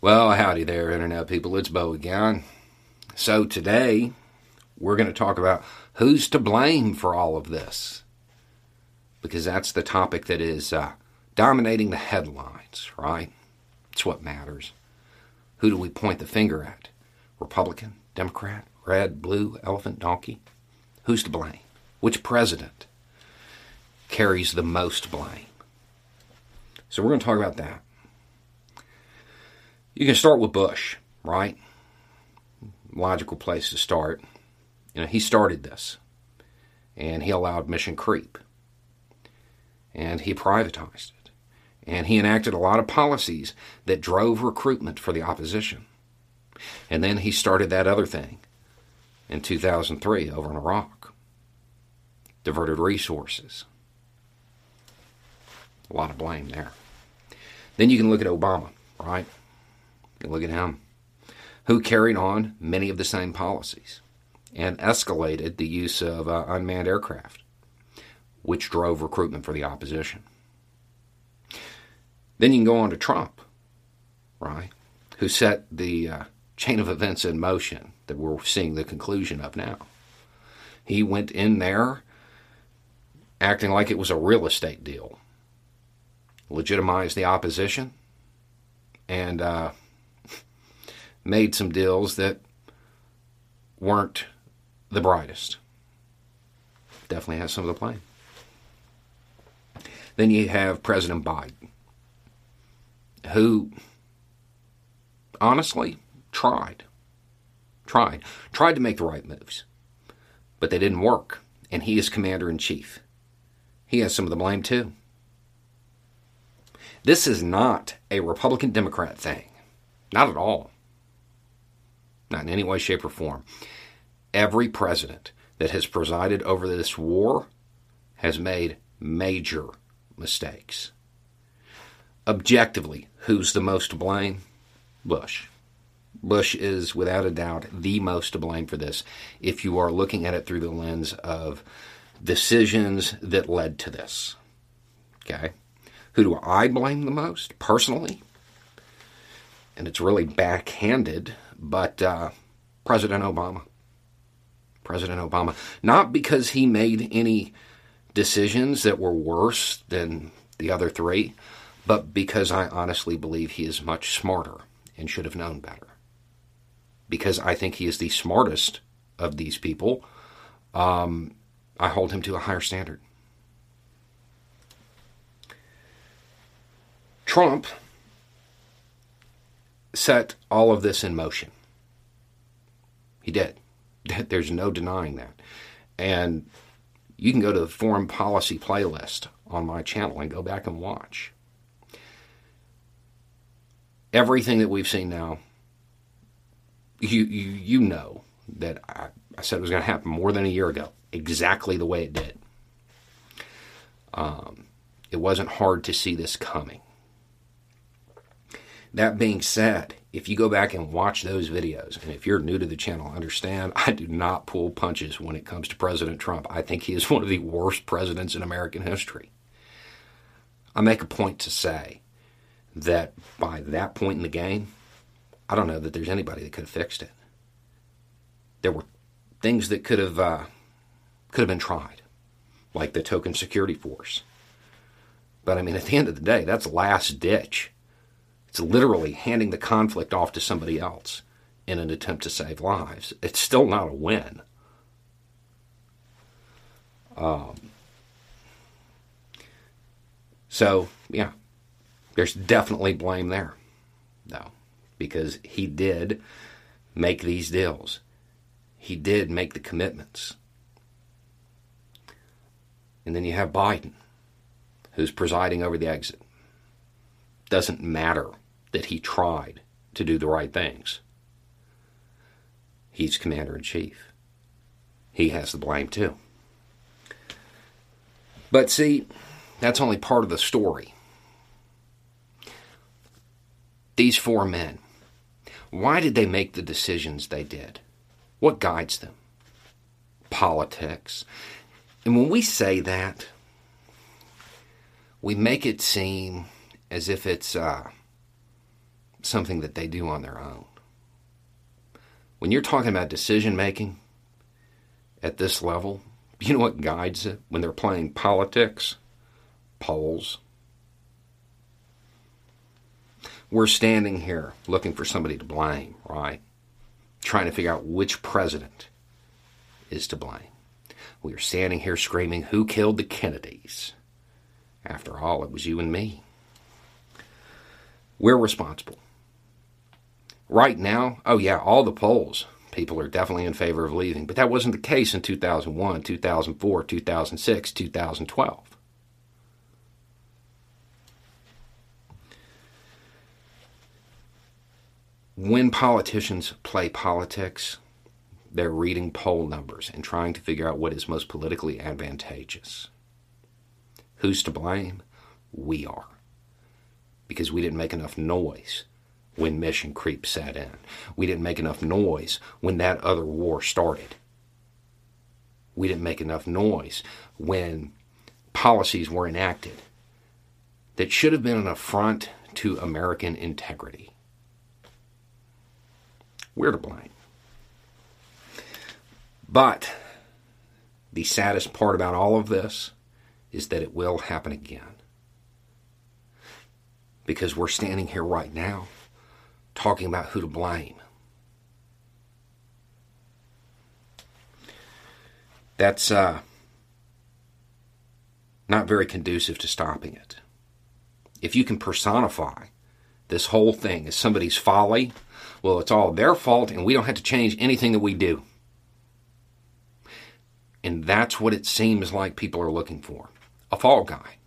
Well, howdy there, Internet people. It's Bo again. So, today we're going to talk about who's to blame for all of this. Because that's the topic that is uh, dominating the headlines, right? It's what matters. Who do we point the finger at? Republican, Democrat, red, blue, elephant, donkey? Who's to blame? Which president carries the most blame? So, we're going to talk about that. You can start with Bush, right? Logical place to start. You know, he started this, and he allowed mission creep, and he privatized it, and he enacted a lot of policies that drove recruitment for the opposition. And then he started that other thing in 2003 over in Iraq, diverted resources. A lot of blame there. Then you can look at Obama, right? Look at him, who carried on many of the same policies and escalated the use of uh, unmanned aircraft, which drove recruitment for the opposition. Then you can go on to Trump, right, who set the uh, chain of events in motion that we're seeing the conclusion of now. He went in there acting like it was a real estate deal, legitimized the opposition, and uh, made some deals that weren't the brightest. Definitely has some of the blame. Then you have President Biden, who honestly tried, tried, tried to make the right moves, but they didn't work. And he is commander in chief. He has some of the blame too. This is not a Republican Democrat thing. Not at all not in any way, shape, or form. Every president that has presided over this war has made major mistakes. Objectively, who's the most to blame? Bush. Bush is without a doubt the most to blame for this if you are looking at it through the lens of decisions that led to this. Okay? Who do I blame the most personally? And it's really backhanded but uh, President Obama. President Obama. Not because he made any decisions that were worse than the other three, but because I honestly believe he is much smarter and should have known better. Because I think he is the smartest of these people, um, I hold him to a higher standard. Trump set all of this in motion. He did. There's no denying that. And you can go to the foreign policy playlist on my channel and go back and watch. Everything that we've seen now, you you, you know that I, I said it was going to happen more than a year ago, exactly the way it did. Um, it wasn't hard to see this coming. That being said, if you go back and watch those videos, and if you're new to the channel, understand I do not pull punches when it comes to President Trump. I think he is one of the worst presidents in American history. I make a point to say that by that point in the game, I don't know that there's anybody that could have fixed it. There were things that could have uh, could have been tried, like the token security force. But I mean, at the end of the day, that's last ditch it's literally handing the conflict off to somebody else in an attempt to save lives. It's still not a win. Um, so, yeah, there's definitely blame there, though, because he did make these deals. He did make the commitments. And then you have Biden, who's presiding over the exit doesn't matter that he tried to do the right things. He's commander in chief. He has the blame too. But see, that's only part of the story. These four men, why did they make the decisions they did? What guides them? Politics. And when we say that, we make it seem as if it's uh, something that they do on their own. When you're talking about decision making at this level, you know what guides it when they're playing politics? Polls. We're standing here looking for somebody to blame, right? Trying to figure out which president is to blame. We are standing here screaming, Who killed the Kennedys? After all, it was you and me. We're responsible. Right now, oh yeah, all the polls, people are definitely in favor of leaving, but that wasn't the case in 2001, 2004, 2006, 2012. When politicians play politics, they're reading poll numbers and trying to figure out what is most politically advantageous. Who's to blame? We are. Because we didn't make enough noise when mission creep set in. We didn't make enough noise when that other war started. We didn't make enough noise when policies were enacted that should have been an affront to American integrity. We're to blame. But the saddest part about all of this is that it will happen again. Because we're standing here right now talking about who to blame. That's uh, not very conducive to stopping it. If you can personify this whole thing as somebody's folly, well, it's all their fault and we don't have to change anything that we do. And that's what it seems like people are looking for a fall guy.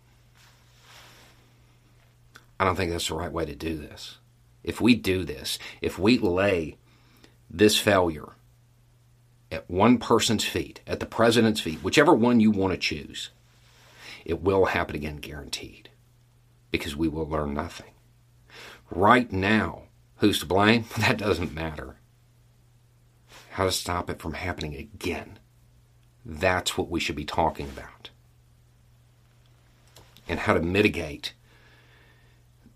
I don't think that's the right way to do this. If we do this, if we lay this failure at one person's feet, at the president's feet, whichever one you want to choose, it will happen again, guaranteed, because we will learn nothing. Right now, who's to blame? That doesn't matter. How to stop it from happening again. That's what we should be talking about. And how to mitigate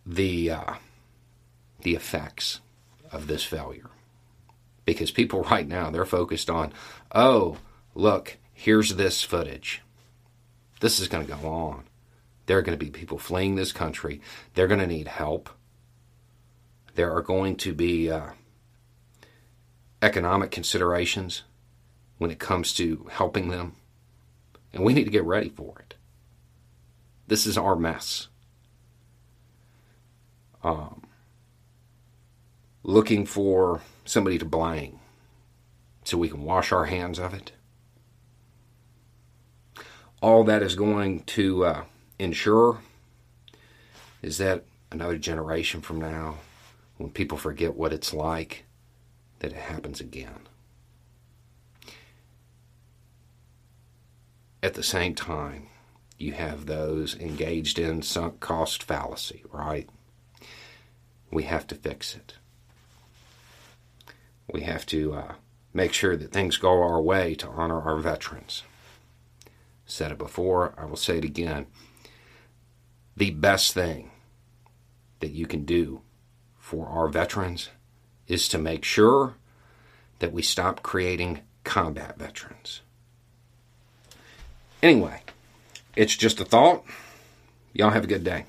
the uh, the effects of this failure. Because people right now they're focused on, oh, look, here's this footage. This is going to go on. There are going to be people fleeing this country. They're going to need help. There are going to be uh, economic considerations when it comes to helping them. And we need to get ready for it. This is our mess. Um, looking for somebody to blame so we can wash our hands of it. All that is going to uh, ensure is that another generation from now, when people forget what it's like, that it happens again. At the same time, you have those engaged in sunk cost fallacy, right? We have to fix it. We have to uh, make sure that things go our way to honor our veterans. Said it before, I will say it again. The best thing that you can do for our veterans is to make sure that we stop creating combat veterans. Anyway, it's just a thought. Y'all have a good day.